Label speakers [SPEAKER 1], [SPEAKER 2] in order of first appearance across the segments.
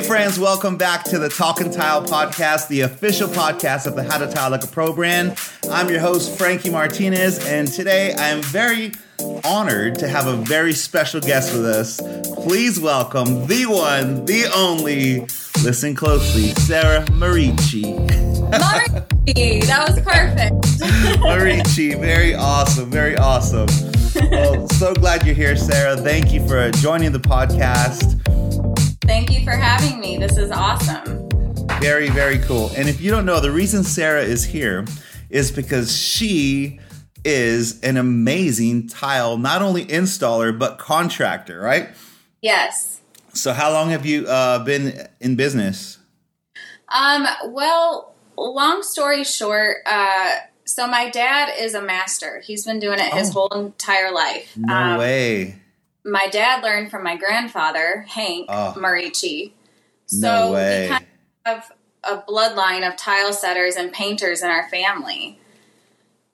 [SPEAKER 1] Hey, friends, welcome back to the Talking Tile podcast, the official podcast of the How to Tile Like a Pro brand. I'm your host, Frankie Martinez, and today I am very honored to have a very special guest with us. Please welcome the one, the only, listen closely, Sara Maurchie.
[SPEAKER 2] Maurchie, that was perfect.
[SPEAKER 1] Maurchie, very awesome, very awesome. Well, so glad you're here, Sara. Thank you for joining the podcast.
[SPEAKER 2] Thank you for having me. This is awesome.
[SPEAKER 1] Very, very cool. And if you don't know, the reason Sara is here is because she is an amazing tile, not only installer, but contractor, right?
[SPEAKER 2] Yes.
[SPEAKER 1] So, how long have you uh, been in business?
[SPEAKER 2] Um, well, long story short, uh, so my dad is a master. He's been doing it his
[SPEAKER 1] Oh.
[SPEAKER 2] whole entire life.
[SPEAKER 1] No
[SPEAKER 2] Um,
[SPEAKER 1] way.
[SPEAKER 2] My dad learned from my grandfather, Hank ah.
[SPEAKER 1] Oh.
[SPEAKER 2] Maurchie. So
[SPEAKER 1] No way.
[SPEAKER 2] we kind of have a bloodline of tile setters and painters in our family.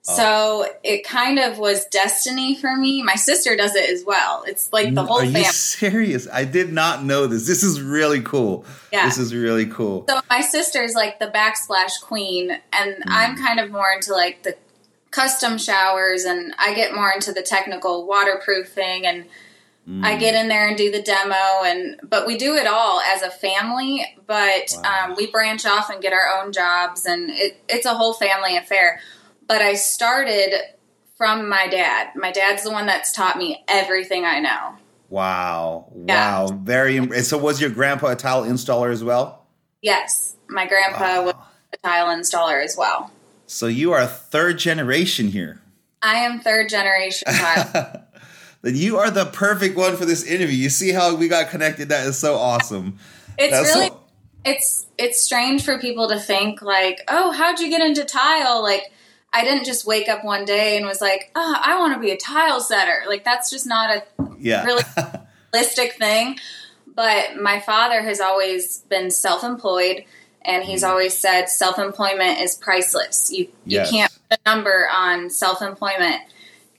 [SPEAKER 1] Oh.
[SPEAKER 2] So it kind of was destiny for me. My sister does it as well. It's like the mm, whole
[SPEAKER 1] Are you
[SPEAKER 2] family.
[SPEAKER 1] serious? I did not know this. This is really cool.
[SPEAKER 2] Yeah.
[SPEAKER 1] This is really cool.
[SPEAKER 2] So my sister's like the backsplash queen, and
[SPEAKER 1] Mm.
[SPEAKER 2] I'm kind of more into like the custom showers, and I get more into the technical waterproofing, and
[SPEAKER 1] Mm.
[SPEAKER 2] I get in there and do the demo, and but we do it all as a family. But
[SPEAKER 1] Wow.
[SPEAKER 2] um, we branch off and get our own jobs, and it, it's a whole family affair. But I started from my dad. My dad's the one that's taught me everything I know.
[SPEAKER 1] Wow.
[SPEAKER 2] Yeah.
[SPEAKER 1] Wow. Very. Im- so, was your grandpa a tile installer as well?
[SPEAKER 2] Yes, my grandpa was a tile installer as well.
[SPEAKER 1] So, you are third generation here.
[SPEAKER 2] I am third generation tile.
[SPEAKER 1] then you are the perfect one for this interview. You see how we got connected? That is so awesome.
[SPEAKER 2] It's
[SPEAKER 1] That's
[SPEAKER 2] really
[SPEAKER 1] so-
[SPEAKER 2] it's it's strange for people to think like, "Oh, how'd you get into tile?" Like I didn't just wake up one day and was like, "Oh, I want to be a tile setter." Like that's just not a
[SPEAKER 1] yeah.
[SPEAKER 2] really realistic thing. But my father has always been self-employed and he's mm-hmm. always said self-employment is priceless. You
[SPEAKER 1] Yes.
[SPEAKER 2] you can't put a number on self-employment.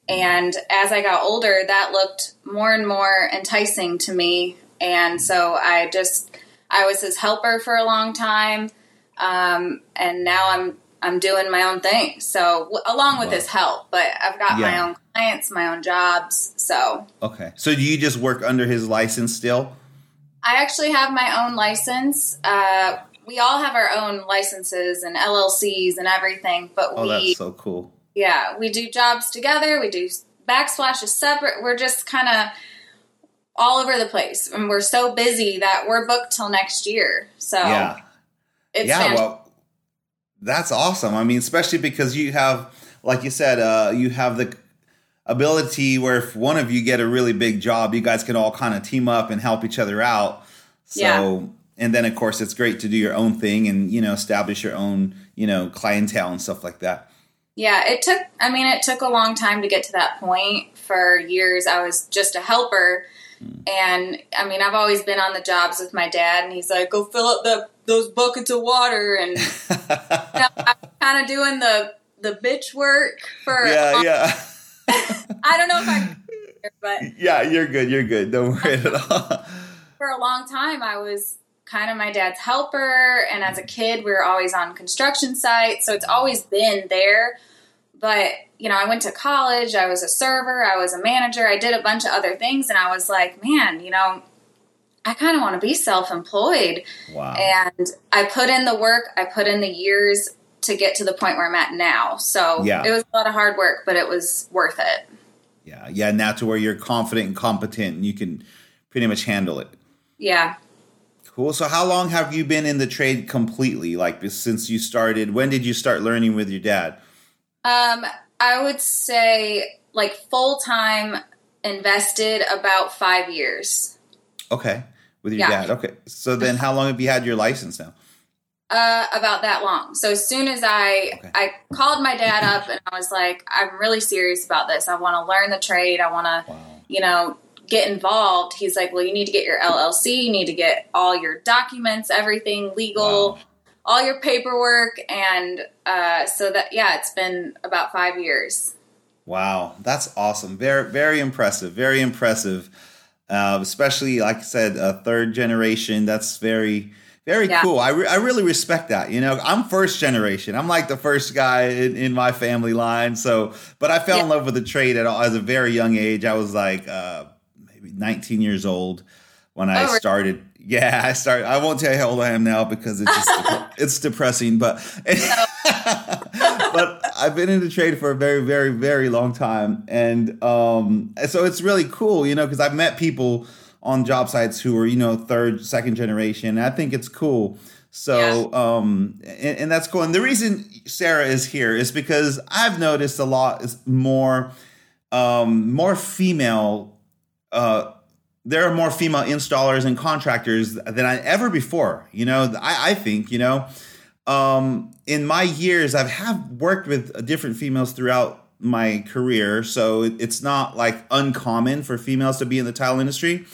[SPEAKER 2] And as I got older, that looked more and more enticing to me. And so I just, I was his helper for a long time. Um, and now I'm, I'm doing my own thing. So w- along with
[SPEAKER 1] Wow.
[SPEAKER 2] his help, but I've got my own clients, my own jobs. So
[SPEAKER 1] okay. So, do you just work under his license still?
[SPEAKER 2] I actually have my own license. Uh, we all have our own licenses and LLCs and everything, but
[SPEAKER 1] Oh,
[SPEAKER 2] we,
[SPEAKER 1] that's so cool.
[SPEAKER 2] Yeah, we do jobs together. We do backsplash is separate. We're just kind of all over the place, and we're so busy that we're booked till next year. So
[SPEAKER 1] yeah.
[SPEAKER 2] it's
[SPEAKER 1] yeah.
[SPEAKER 2] fantastic.
[SPEAKER 1] Well, that's awesome. I mean, especially because you have, like you said, uh, you have the ability where if one of you get a really big job, you guys can all kind of team up and help each other out. So,
[SPEAKER 2] Yeah.
[SPEAKER 1] and then of course it's great to do your own thing and you know establish your own you know clientele and stuff like that.
[SPEAKER 2] Yeah, it took, I mean, it took a long time to get to that point. For years, I was just a helper. Hmm. And I mean, I've always been on the jobs with my dad, and he's like, go fill up the, those buckets of water. And you know, I'm kind of doing the, the bitch work for,
[SPEAKER 1] yeah, yeah,
[SPEAKER 2] I don't know if I, but
[SPEAKER 1] yeah. You're good. You're good. Don't worry at all.
[SPEAKER 2] for a long time, I was kind of my dad's helper. And as a kid, we were always on construction sites. So it's always been there. But, you know, I went to college, I was a server, I was a manager, I did a bunch of other things. And I was like, man, you know, I kind of want to be self employed.
[SPEAKER 1] wow.
[SPEAKER 2] And I put in the work, I put in the years to get to the point where I'm at now. So
[SPEAKER 1] Yeah.
[SPEAKER 2] it was a lot of hard work, but it was worth it.
[SPEAKER 1] yeah, yeah. Now to where you're confident and competent, and you can pretty much handle it.
[SPEAKER 2] Yeah.
[SPEAKER 1] Cool. So, how long have you been in the trade completely? Like since you started? When did you start learning with your dad?
[SPEAKER 2] Um, I would say like full time invested about five years.
[SPEAKER 1] Okay, with your
[SPEAKER 2] Yeah.
[SPEAKER 1] dad. Okay. So then, how long have you had your license now?
[SPEAKER 2] Uh, about that long. So as soon as I
[SPEAKER 1] Okay.
[SPEAKER 2] I called my dad up and I was like, I'm really serious about this. I want to learn the trade. I want to,
[SPEAKER 1] Wow.
[SPEAKER 2] you know, get involved. He's like, well, you need to get your LLC. You need to get all your documents, everything legal,
[SPEAKER 1] Wow.
[SPEAKER 2] All your paperwork, and uh, so that yeah, it's been about five years.
[SPEAKER 1] Wow, that's awesome. Very, very impressive. Very impressive. uh, especially like I said, a third generation. That's very very
[SPEAKER 2] Yeah.
[SPEAKER 1] cool. I, re- I really respect that. You know, I'm first generation. I'm like the first guy in, in my family line. So, but I fell in love with the trade at all, as a very young age. I was like uh, maybe 19 years old when I
[SPEAKER 2] Oh,
[SPEAKER 1] started. Yeah, I started. I won't tell you how old I am now because it's just it's depressing. But but I've been in the trade for a very very very long time, and um, so it's really cool, you know, because I've met people on job sites who are you know third second generation. And I think it's cool. So um, and, and that's cool. And the reason Sara is here is because I've noticed a lot is more um, more female. Uh, there are more female installers and contractors than I ever before. You know, I, I think you know. Um, in my years, I've have worked with different females throughout my career, so it- it's not like uncommon for females to be in the tile industry.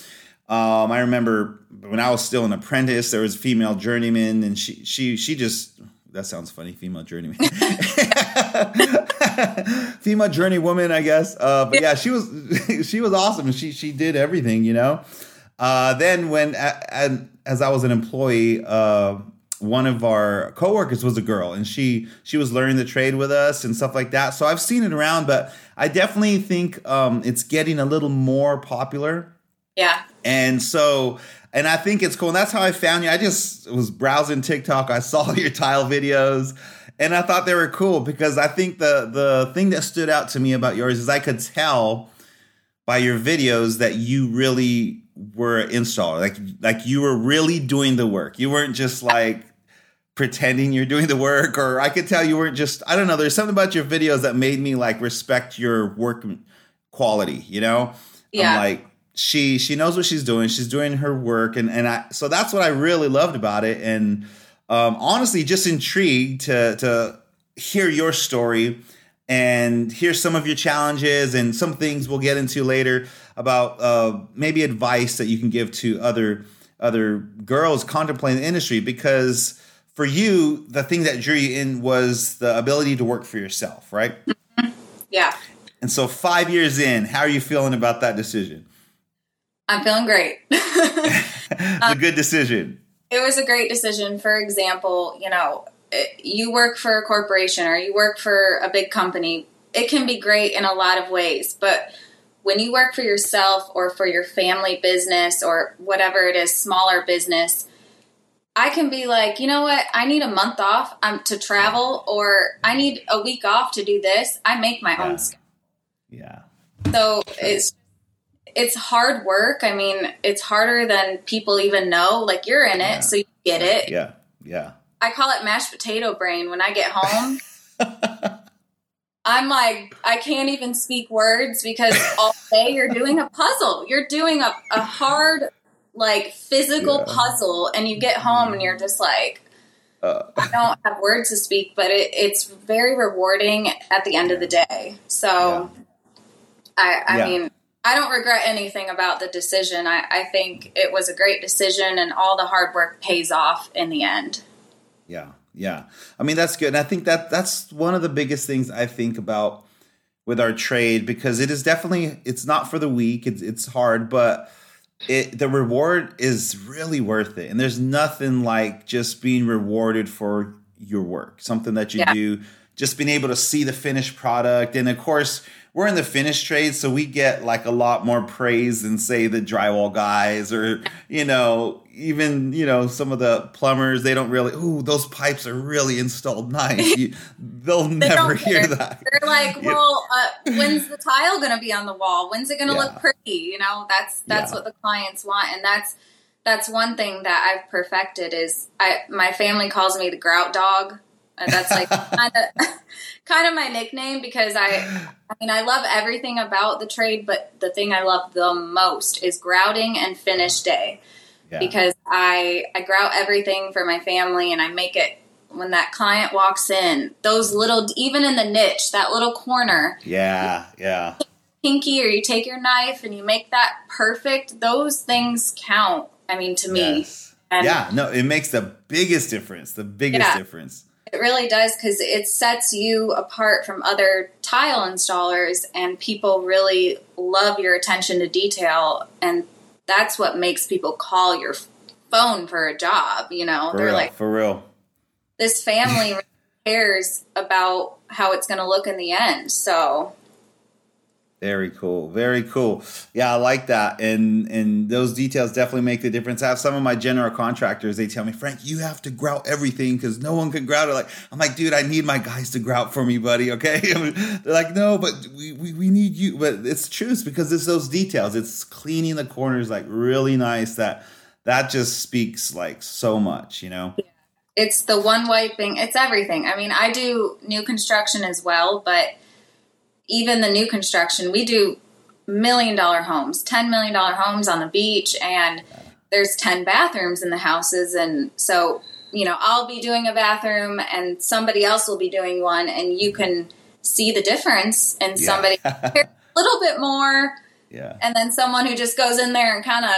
[SPEAKER 1] Um, I remember when I was still an apprentice, there was a female journeyman, and she she she just that sounds funny, female journeyman, female journey woman, I guess. Uh, but yeah, she was she was awesome. She she did everything, you know. Uh, then when and as I was an employee, uh, one of our coworkers was a girl, and she she was learning the trade with us and stuff like that. So I've seen it around, but I definitely think um, it's getting a little more popular.
[SPEAKER 2] Yeah.
[SPEAKER 1] And so, and I think it's cool. And that's how I found you. I just was browsing TikTok. I saw your tile videos and I thought they were cool because I think the the thing that stood out to me about yours is I could tell by your videos that you really were an installer. Like like you were really doing the work. You weren't just like pretending you're doing the work or I could tell you weren't just I don't know, there's something about your videos that made me like respect your work quality, you know?
[SPEAKER 2] Yeah.
[SPEAKER 1] I'm like she she knows what she's doing. She's doing her work, and and I so that's what I really loved about it. And um, honestly, just intrigued to to hear your story and hear some of your challenges and some things we'll get into later about uh, maybe advice that you can give to other other girls contemplating the industry because for you the thing that drew you in was the ability to work for yourself right
[SPEAKER 2] Yeah.
[SPEAKER 1] and so five years in how are you feeling about that decision
[SPEAKER 2] I'm feeling great.
[SPEAKER 1] it's a good decision.
[SPEAKER 2] It was a great decision. For example, you know, you work for a corporation or you work for a big company. It can be great in a lot of ways, but when you work for yourself or for your family business or whatever it is, smaller business, I can be like, you know what? I need a month off um, to travel, or I need a week off to do this. I make my
[SPEAKER 1] Yeah.
[SPEAKER 2] own schedule.
[SPEAKER 1] Yeah.
[SPEAKER 2] So it's it's hard work. I mean, it's harder than people even know. Like you're in it,
[SPEAKER 1] Yeah.
[SPEAKER 2] so you get it.
[SPEAKER 1] Yeah. Yeah.
[SPEAKER 2] I call it mashed potato brain when I get home. I'm like, I can't even speak words because all day you're doing a puzzle. You're doing a, a hard, like physical
[SPEAKER 1] Yeah.
[SPEAKER 2] puzzle, and you get home and you're just like,
[SPEAKER 1] Uh,
[SPEAKER 2] I don't have words to speak, but it, it's very rewarding at the end of the day. So, I, I
[SPEAKER 1] Yeah.
[SPEAKER 2] mean, I don't regret anything about the decision. I, I think it was a great decision, and all the hard work pays off in the end.
[SPEAKER 1] yeah. Yeah. I mean, that's good. And I think that that's one of the biggest things I think about with our trade because it is definitely it's not for the weak. It's it's hard, but it the reward is really worth it. And there's nothing like just being rewarded for your work, something that you
[SPEAKER 2] Yeah.
[SPEAKER 1] do, just being able to see the finished product. And of course, we're in the finished trade, so we get like a lot more praise than say the drywall guys or you know even you know some of the plumbers. They don't really. Ooh, those pipes are really installed nice. You, they'll
[SPEAKER 2] They
[SPEAKER 1] never hear that.
[SPEAKER 2] They're like, well, uh, when's the tile going to be on the wall? When's it going to
[SPEAKER 1] Yeah.
[SPEAKER 2] look pretty? You know, that's that's
[SPEAKER 1] Yeah.
[SPEAKER 2] what the clients want, and that's that's one thing that I've perfected. Is I my family calls me the grout dog. And that's like kind of kind of my nickname because I I mean I love everything about the trade, but the thing I love the most is grouting and finish day
[SPEAKER 1] Yeah.
[SPEAKER 2] because I I grout everything for my family and I make it when that client walks in those little even in the niche that little corner
[SPEAKER 1] yeah, yeah,
[SPEAKER 2] pinky or you take your knife and you make that perfect those things count I mean to me
[SPEAKER 1] yes.
[SPEAKER 2] And-
[SPEAKER 1] yeah. No, it makes the biggest difference. The biggest
[SPEAKER 2] Yeah.
[SPEAKER 1] difference.
[SPEAKER 2] It really does because it sets you apart from other tile installers, and people really love your attention to detail. And that's what makes people call your phone for a job. You know,
[SPEAKER 1] For
[SPEAKER 2] they're
[SPEAKER 1] real,
[SPEAKER 2] like,
[SPEAKER 1] for real.
[SPEAKER 2] this family cares about how it's going to look in the end. So
[SPEAKER 1] Very cool. Very cool. Yeah, I like that. And and those details definitely make the difference. I have some of my general contractors, they tell me, Frank, you have to grout everything because no one can grout it. Like I'm like, dude, I need my guys to grout for me, buddy. Okay. They're like, no, but we, we, we need you. But it's true because it's those details. It's cleaning the corners like really nice that that just speaks like so much, you know?
[SPEAKER 2] it's the one wiping, it's everything. I mean, I do new construction as well, but even the new construction, we do million dollar homes, $10 million homes on the beach, and there's 10 bathrooms in the houses. And so, you know, I'll be doing a bathroom and somebody else will be doing one, and you can see the difference in somebody a little bit more,
[SPEAKER 1] Yeah.
[SPEAKER 2] and then someone who just goes in there and kind of,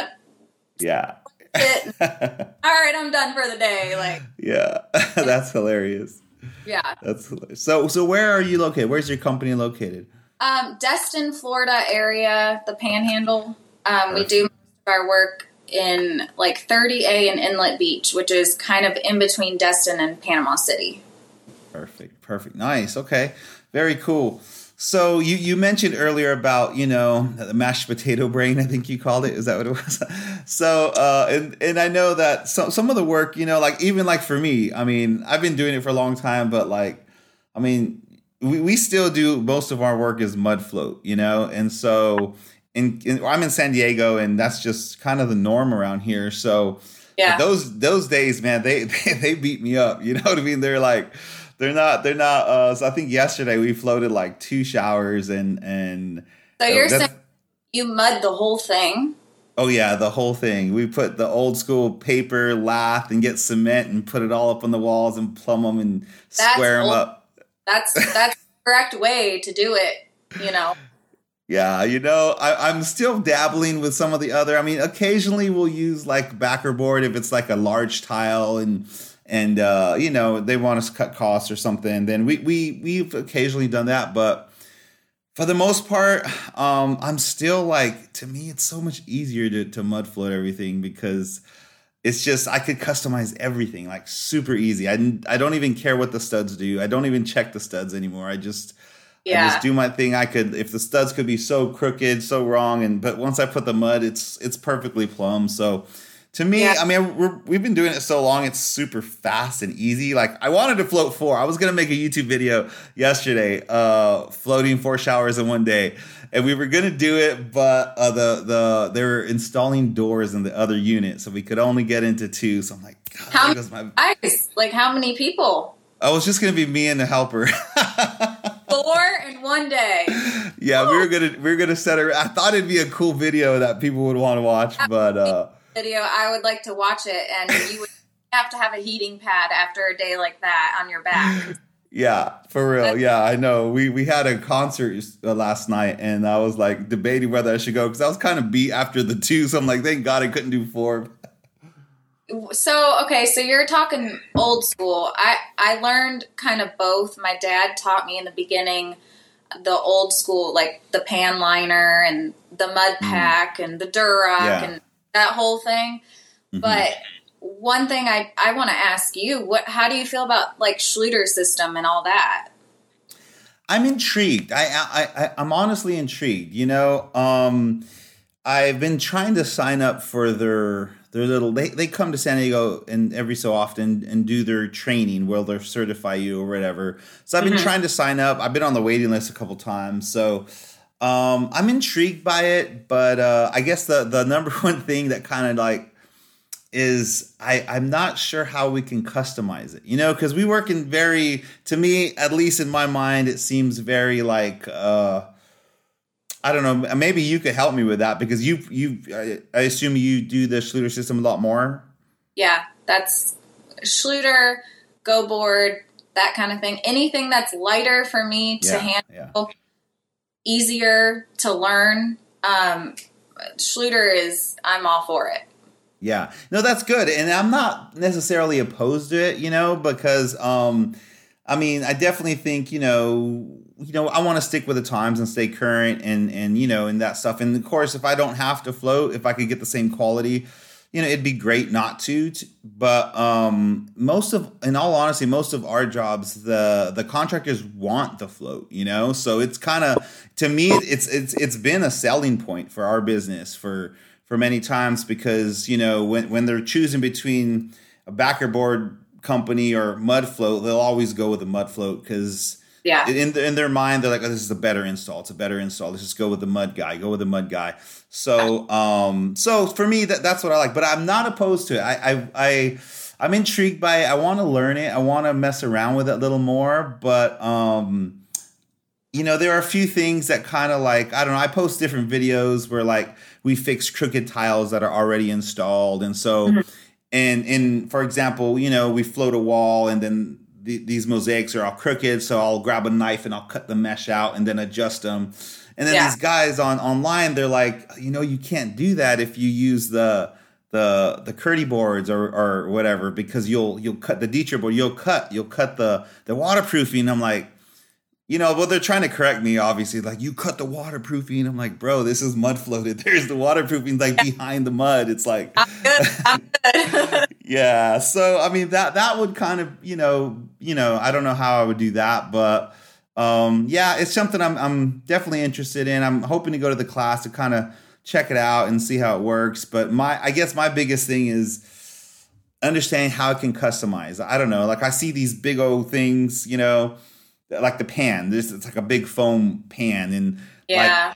[SPEAKER 1] Yeah.
[SPEAKER 2] all right, I'm done for the day. Like,
[SPEAKER 1] yeah. That's hilarious.
[SPEAKER 2] Yeah.
[SPEAKER 1] That's hilarious. So so where are you located? Where's your company located?
[SPEAKER 2] Um, Destin, Florida area, the Panhandle. Um, we do most of our work in like 30A and Inlet Beach, which is kind of in between Destin and Panama City.
[SPEAKER 1] Perfect. Perfect. Nice. Okay. Very cool. So you, you mentioned earlier about you know the mashed potato brain. I think you called it. Is that what it was? So uh, and and I know that some some of the work you know like even like for me. I mean I've been doing it for a long time, but like I mean we, we still do most of our work is mud float. You know, and so in, in I'm in San Diego, and that's just kind of the norm around here. So
[SPEAKER 2] Yeah.
[SPEAKER 1] Those those days, man, they, they they beat me up. You know what I mean? They're like, they're not they're not. Uh, so I think yesterday we floated like two showers and and
[SPEAKER 2] So you're saying you mud the whole thing?
[SPEAKER 1] oh yeah, the whole thing. We put the old school paper lath and get cement and put it all up on the walls and plumb them and
[SPEAKER 2] That's
[SPEAKER 1] square them up.
[SPEAKER 2] That's that's the correct way to do it. You know.
[SPEAKER 1] Yeah, you know, I, I'm still dabbling with some of the other. I mean, occasionally we'll use like backer board if it's like a large tile and and uh, you know they want us to cut costs or something. Then we we we've occasionally done that, but for the most part, um, I'm still like to me it's so much easier to to mud float everything because it's just I could customize everything like super easy. I I don't even care what the studs do. I don't even check the studs anymore. I just I
[SPEAKER 2] Yeah.
[SPEAKER 1] just do my thing. I could if the studs could be so crooked, so wrong, and but once I put the mud, it's it's perfectly plumb. So to me,
[SPEAKER 2] Yeah.
[SPEAKER 1] I mean, we're, we've been doing it so long, it's super fast and easy. Like I wanted to float four. I was gonna make a YouTube video yesterday, uh, floating four showers in one day, and we were gonna do it, but uh, the the they were installing doors in the other unit, so we could only get into two. So I'm like, God,
[SPEAKER 2] How
[SPEAKER 1] there goes my.
[SPEAKER 2] Guys, like how many people?
[SPEAKER 1] I was just gonna be me and the helper.
[SPEAKER 2] Four in one day.
[SPEAKER 1] Yeah, we were gonna we were gonna set it. I thought it'd be a cool video that people would want to watch, but uh,
[SPEAKER 2] Video. I would like to watch it, and you would have to have a heating pad after a day like that on your back.
[SPEAKER 1] yeah, for real. Yeah, I know. We we had a concert uh, last night, and I was like debating whether I should go because I was kind of beat after the two. So I'm like, thank God I couldn't do four.
[SPEAKER 2] So okay, so you're talking old school. I I learned kind of both. My dad taught me in the beginning the old school, like the pan liner and the mud pack and the Durock
[SPEAKER 1] Yeah.
[SPEAKER 2] and that whole thing.
[SPEAKER 1] Mhm.
[SPEAKER 2] But one thing I I want to ask you, what how do you feel about like Schluter system and all that?
[SPEAKER 1] I'm intrigued. I, I, I I'm honestly intrigued. You know, um, I've been trying to sign up for their their little. They they come to San Diego and every so often and do their training where they'll certify you or whatever. So I've been
[SPEAKER 2] Mhm.
[SPEAKER 1] trying to sign up. I've been on the waiting list a couple times. So um, I'm intrigued by it, but uh, I guess the the number one thing that kind of like is I, I'm not sure how we can customize it, you know, because we work in very, to me, at least in my mind, it seems very like, uh, I don't know, maybe you could help me with that because you, you, I, assume you do the Schluter system a lot more.
[SPEAKER 2] Yeah, that's Schluter, Go Board, that kind of thing. Anything that's lighter for me to
[SPEAKER 1] Yeah,
[SPEAKER 2] handle,
[SPEAKER 1] yeah.
[SPEAKER 2] Easier to learn. Um, Schluter is, I'm all for it.
[SPEAKER 1] Yeah. No, that's good. And I'm not necessarily opposed to it, you know, because um I mean, I definitely think you know, you know, I want to stick with the times and stay current, and and you know, and that stuff. And of course, if I don't have to float, if I could get the same quality, you know, it'd be great not to. But um, most of, in all honesty, most of our jobs, the the contractors want the float. You know, so it's kind of to me, it's it's it's been a selling point for our business for for many times because you know when when they're choosing between a backer board company or mud float, they'll always go with a mud float because
[SPEAKER 2] yeah,
[SPEAKER 1] in in their mind they're like, oh, this is a better install. It's a better install. Let's just go with the mud guy. Go with the mud guy. So um, so for me that that's what I like. But I'm not opposed to it. I I. I I'm intrigued by it. I want to learn it. I want to mess around with it a little more, but um, you know, there are a few things that kind of like I don't know. I post different videos where like we fix crooked tiles that are already installed, and so mm-hmm and and for example, you know, we float a wall and then the, these mosaics are all crooked, so I'll grab a knife and I'll cut the mesh out and then adjust them. And then yeah. these guys on online, they're like, you know, you can't do that if you use the the the Kerdi boards or or whatever because you'll you'll cut the Dietrich board, you'll cut you'll cut the the waterproofing. I'm like, you know, well, they're trying to correct me, obviously. Like, you cut the waterproofing. I'm like, bro, this is mud floated. There's the waterproofing like behind the mud. It's like, I'm good. I'm good. yeah. So, I mean, that that would kind of, you know, you know, I don't know how I would do that, but um, yeah, it's something I'm I'm definitely interested in. I'm hoping to go to the class to kind of check it out and see how it works. But my, I guess my biggest thing is understanding how it can customize. I don't know. Like, I see these big old things, you know like the pan. This it's like a big foam pan, and
[SPEAKER 2] yeah,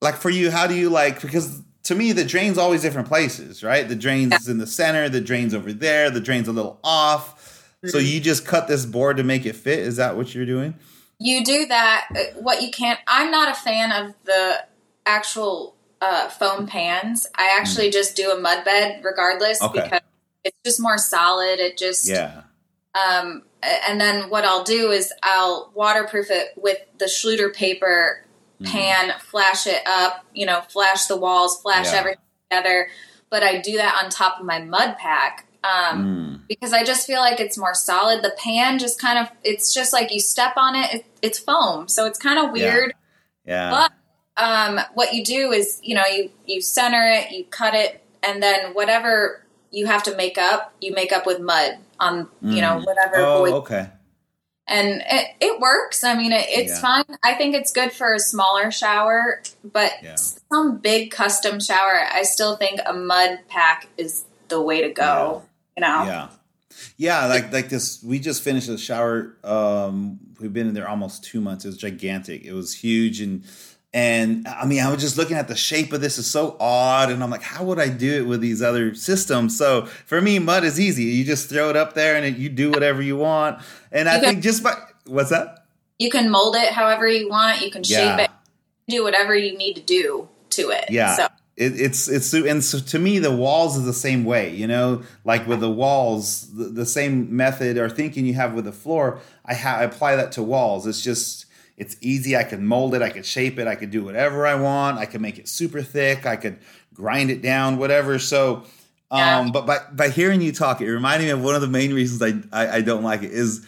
[SPEAKER 1] like, like for you, how do you like? Because to me, the drain's always different places, right? The drain's yeah. in the center, the drain's over there, the drain's a little off. Mm-hmm. So you just cut this board to make it fit. Is that what you're doing?
[SPEAKER 2] You do that. Uh, what you can't. I'm not a fan of the actual uh, foam pans. I actually mm. just do a mud bed regardless okay. because it's just more solid. It just
[SPEAKER 1] yeah.
[SPEAKER 2] Um, and then what I'll do is I'll waterproof it with the Schluter paper mm-hmm. pan, mm. flash it up, you know, flash the walls, flash yeah. everything together. But I do that on top of my mud pack um, mm. because I just feel like it's more solid. The pan just kind of, it's just like you step on it, it it's foam. So it's kind of weird.
[SPEAKER 1] Yeah.
[SPEAKER 2] yeah. But um, what you do is, you know, you, you center it, you cut it, and then whatever you have to make up, you make up with mud on mm. you know mm. whatever.
[SPEAKER 1] Oh, okay.
[SPEAKER 2] And it, it works. I mean, it, it's yeah. fine. I think it's good for a smaller shower, but yeah. some big custom shower, I still think a mud pack is the way to go.
[SPEAKER 1] Yeah. You know. Yeah. Yeah, like like this. We just finished a shower. Um, we've been in there almost two months. It was gigantic. It was huge, and and I mean, I was just looking at the shape of this is so odd, and I'm like, how would I do it with these other systems? So for me, mud is easy. You just throw it up there, and you do whatever you want. And you I can, think just by what's that?
[SPEAKER 2] You can mold it however you want. You can shape yeah. it, do whatever you need to do to it.
[SPEAKER 1] Yeah. So. It, it's it's and so to me the walls is the same way you know like with the walls the, the same method or thinking you have with the floor I, ha- I apply that to walls it's just it's easy. I can mold it. I could shape it. I could do whatever I want. I can make it super thick. I could grind it down, whatever. So, um, yeah. but by, by hearing you talk, it reminded me of one of the main reasons I, I, I don't like it is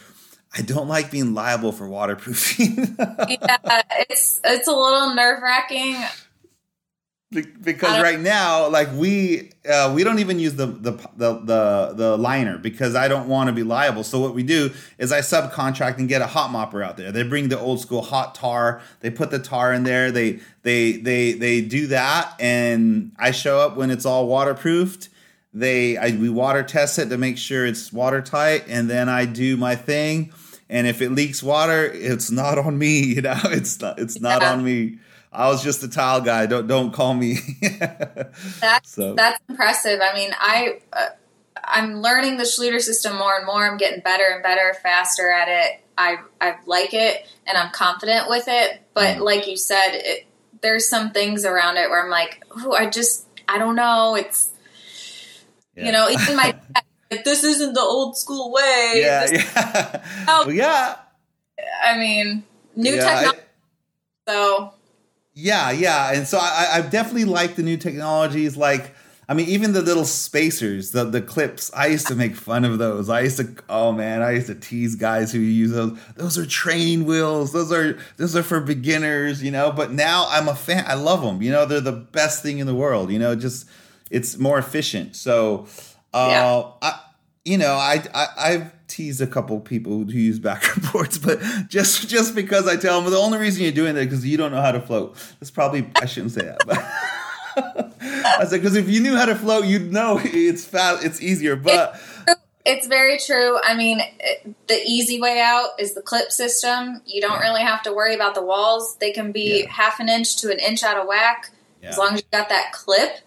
[SPEAKER 1] I don't like being liable for waterproofing.
[SPEAKER 2] yeah, it's it's a little nerve wracking
[SPEAKER 1] because right now like we uh, we don't even use the, the the the the liner because I don't want to be liable. So what we do is I subcontract and get a hot mopper out there. They bring the old school hot tar. They put the tar in there. They they they they do that, and I show up when it's all waterproofed. They I, we water test it to make sure it's watertight, and then I do my thing. And if it leaks water, it's not on me. You know, it's not it's not yeah. on me. I was just a tile guy. Don't don't call me.
[SPEAKER 2] that's so. that's impressive. I mean, I uh, I'm learning the Schluter system more and more. I'm getting better and better, faster at it. I I like it and I'm confident with it. But mm. like you said, it, there's some things around it where I'm like, oh, I just I don't know. It's yeah. you know, even my like, this isn't the old school way.
[SPEAKER 1] Yeah, this, yeah. Oh, well, yeah.
[SPEAKER 2] I mean, new yeah, technology. I, so
[SPEAKER 1] yeah, yeah, and so I, I definitely like the new technologies. Like, I mean, even the little spacers, the the clips. I used to make fun of those. I used to, oh man, I used to tease guys who use those. Those are training wheels. Those are those are for beginners, you know. But now I'm a fan. I love them. You know, they're the best thing in the world. You know, just it's more efficient. So, uh, yeah. I, you know, I, I I've teased a couple people who use back boards, but just just because I tell them the only reason you're doing that because you don't know how to float. That's probably I shouldn't say that, but. I said because if you knew how to float, you'd know it's fast, it's easier. But
[SPEAKER 2] it's very true. I mean, it, the easy way out is the clip system. You don't yeah. really have to worry about the walls; they can be yeah. half an inch to an inch out of whack yeah. as long as you got that clip.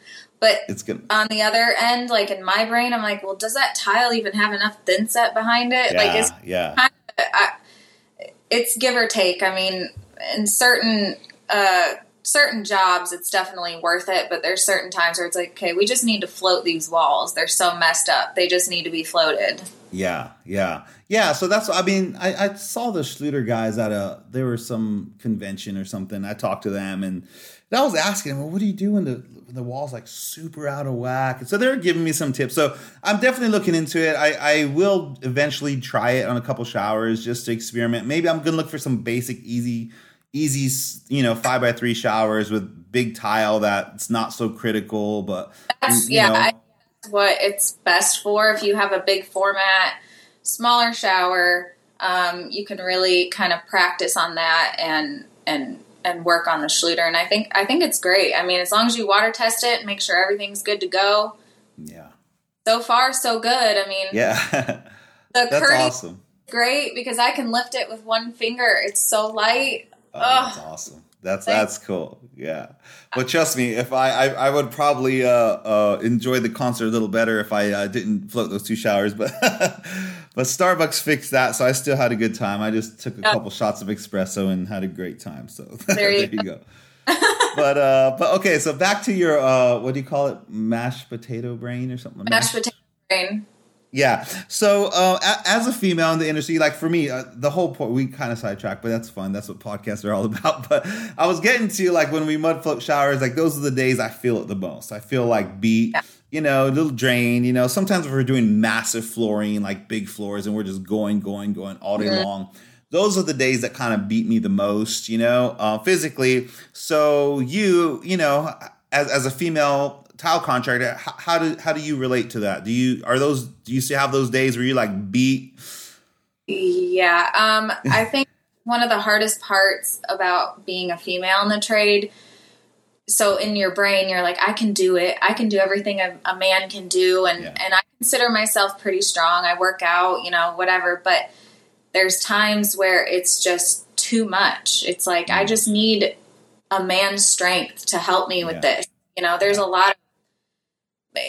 [SPEAKER 2] But it's good. on the other end, like in my brain, I'm like, well, does that tile even have enough thin set behind it?
[SPEAKER 1] Yeah,
[SPEAKER 2] like, it's
[SPEAKER 1] yeah,
[SPEAKER 2] kind of, I, it's give or take. I mean, in certain uh, certain jobs, it's definitely worth it. But there's certain times where it's like, okay, we just need to float these walls. They're so messed up. They just need to be floated.
[SPEAKER 1] Yeah, yeah, yeah. So that's I mean, I, I saw the Schluter guys at a there was some convention or something. I talked to them and I was asking, well, what do you do when the the walls like super out of whack? And so they're giving me some tips. So I'm definitely looking into it. I, I will eventually try it on a couple showers just to experiment. Maybe I'm gonna look for some basic, easy easy, you know, five by three showers with big tile that's not so critical. But
[SPEAKER 2] that's, yeah, know. I, that's what it's best for. If you have a big format, smaller shower, um, you can really kind of practice on that and and and work on the Schluter. And I think I think it's great. I mean, as long as you water test it, make sure everything's good to go.
[SPEAKER 1] Yeah.
[SPEAKER 2] So far, so good. I mean,
[SPEAKER 1] yeah,
[SPEAKER 2] the That's awesome. Great because I can lift it with one finger. It's so light.
[SPEAKER 1] Oh, that's awesome. That's that's cool. Yeah, but trust me, if I I, I would probably uh, uh, enjoy the concert a little better if I uh, didn't float those two showers. But but Starbucks fixed that, so I still had a good time. I just took a yeah. couple shots of espresso and had a great time. So there you, there you go. but uh, but okay, so back to your uh, what do you call it? Mashed potato brain or something?
[SPEAKER 2] Mashed potato brain.
[SPEAKER 1] Yeah. So uh, as a female in the industry, like for me, uh, the whole point we kind of sidetrack, but that's fun. That's what podcasts are all about. But I was getting to like when we mud float showers, like those are the days I feel it the most. I feel like beat. Yeah. You know, a little drain. You know, sometimes if we're doing massive flooring, like big floors, and we're just going, going, going all day mm-hmm. long those are the days that kind of beat me the most, you know, uh, physically. So you, you know, as, as a female tile contractor, how, how, do how do you relate to that? Do you are those do you still have those days where you like beat?
[SPEAKER 2] Yeah, um, I think one of the hardest parts about being a female in the trade. So in your brain, you're like, I can do it. I can do everything a, a man can do, and yeah. and I consider myself pretty strong. I work out, you know, whatever. But there's times where it's just too much. It's like I mm. just need a man's strength to help me with yeah. this. You know, there's a lot of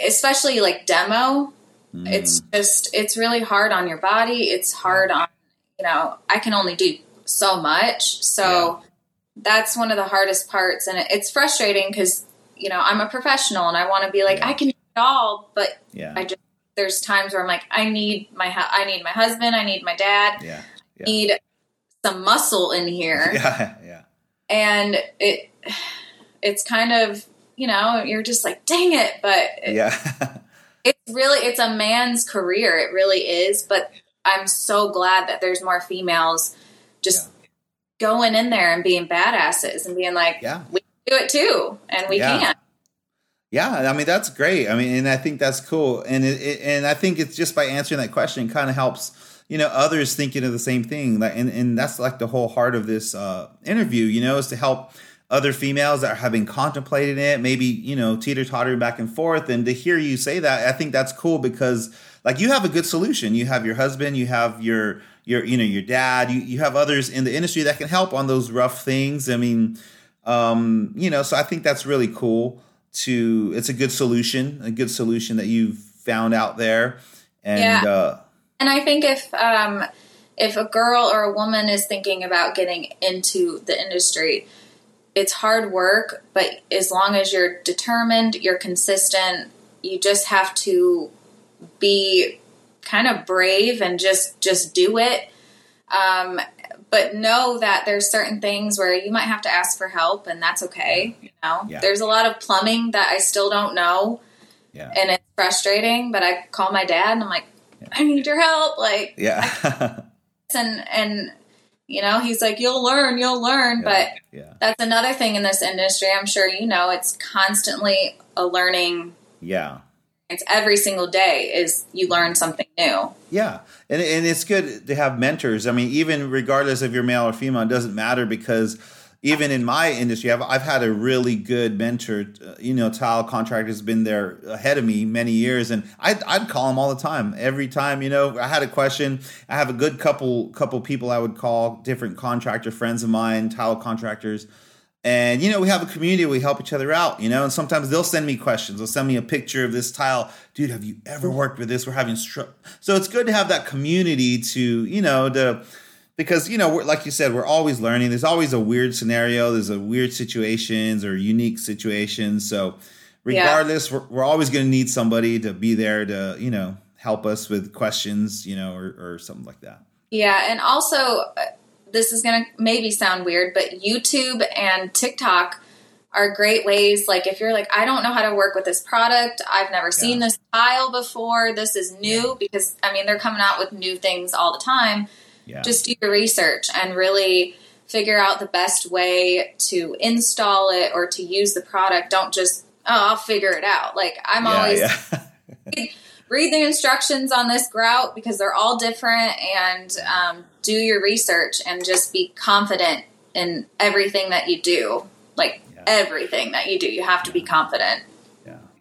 [SPEAKER 2] especially like demo, mm. it's just it's really hard on your body. It's hard on you know I can only do so much, so yeah. that's one of the hardest parts, and it's frustrating because you know I'm a professional and I want to be like yeah. I can do it all, but
[SPEAKER 1] yeah.
[SPEAKER 2] I just there's times where I'm like I need my I need my husband, I need my dad,
[SPEAKER 1] yeah,
[SPEAKER 2] yeah. need some muscle in here,
[SPEAKER 1] yeah, yeah,
[SPEAKER 2] and it it's kind of you know, you're just like, dang it. But
[SPEAKER 1] yeah,
[SPEAKER 2] it's really, it's a man's career. It really is. But I'm so glad that there's more females just yeah. going in there and being badasses and being like,
[SPEAKER 1] yeah,
[SPEAKER 2] we do it too. And we yeah. can.
[SPEAKER 1] Yeah, I mean that's great. I mean, and I think that's cool, and it, it, and I think it's just by answering that question kind of helps you know others thinking of the same thing. Like, and and that's like the whole heart of this uh, interview. You know, is to help other females that are having contemplated it, maybe, you know, teeter tottering back and forth. And to hear you say that, I think that's cool because like you have a good solution. You have your husband, you have your, your, you know, your dad, you, you have others in the industry that can help on those rough things. I mean, um, you know, so I think that's really cool to, it's a good solution, a good solution that you've found out there. And, yeah. uh,
[SPEAKER 2] and I think if, um, if a girl or a woman is thinking about getting into the industry, it's hard work, but as long as you're determined, you're consistent, you just have to be kind of brave and just just do it. Um, but know that there's certain things where you might have to ask for help, and that's okay. You know, yeah. there's a lot of plumbing that I still don't know,
[SPEAKER 1] Yeah.
[SPEAKER 2] And it's frustrating, but I call my dad and I'm like, I need your help. Like,
[SPEAKER 1] Yeah.
[SPEAKER 2] and, and, you know, he's like, you'll learn, you'll learn. But
[SPEAKER 1] yeah.
[SPEAKER 2] that's another thing in this industry. I'm sure you know, it's constantly a learning.
[SPEAKER 1] Yeah.
[SPEAKER 2] It's every single day is you learn something new.
[SPEAKER 1] Yeah, and and it's good to have mentors. I mean, even regardless if you're male or female, it doesn't matter because even in my industry, I've I've had a really good mentor. Uh, you know, tile contractor has been there ahead of me many years, and I'd I'd call him all the time. Every time, you know, I had a question. I have a good couple couple people I would call, different contractor friends of mine, tile contractors and you know we have a community we help each other out you know and sometimes they'll send me questions they'll send me a picture of this tile dude have you ever worked with this we're having str-. so it's good to have that community to you know to because you know like you said we're always learning there's always a weird scenario there's a weird situations or unique situations so regardless yeah. we're, we're always going to need somebody to be there to you know help us with questions you know or, or something like that
[SPEAKER 2] yeah and also uh, this is going to maybe sound weird, but YouTube and TikTok are great ways. Like if you're like, I don't know how to work with this product, I've never yeah. seen this tile before, this is new yeah. because I mean they're coming out with new things all the time. Yeah. Just do your research and really figure out the best way to install it or to use the product. Don't just oh, I'll figure it out. Like I'm always read the instructions on this grout because they're all different and um, do your research and just be confident in everything that you do. Like yeah. everything that you do, you have to be confident.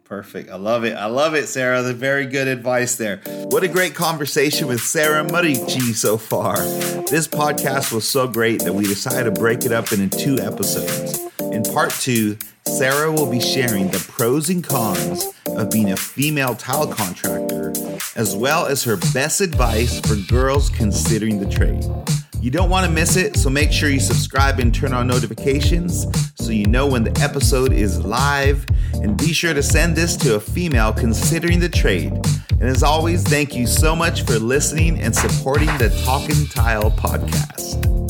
[SPEAKER 1] Perfect. I love it. I love it, Sara. The very good advice there. What a great conversation with Sara Maurchie so far. This podcast was so great that we decided to break it up into two episodes. In part two, Sara will be sharing the pros and cons of being a female tile contractor, as well as her best advice for girls considering the trade. You don't want to miss it, so make sure you subscribe and turn on notifications so you know when the episode is live. And be sure to send this to a female considering the trade. And as always, thank you so much for listening and supporting the Talking Tile podcast.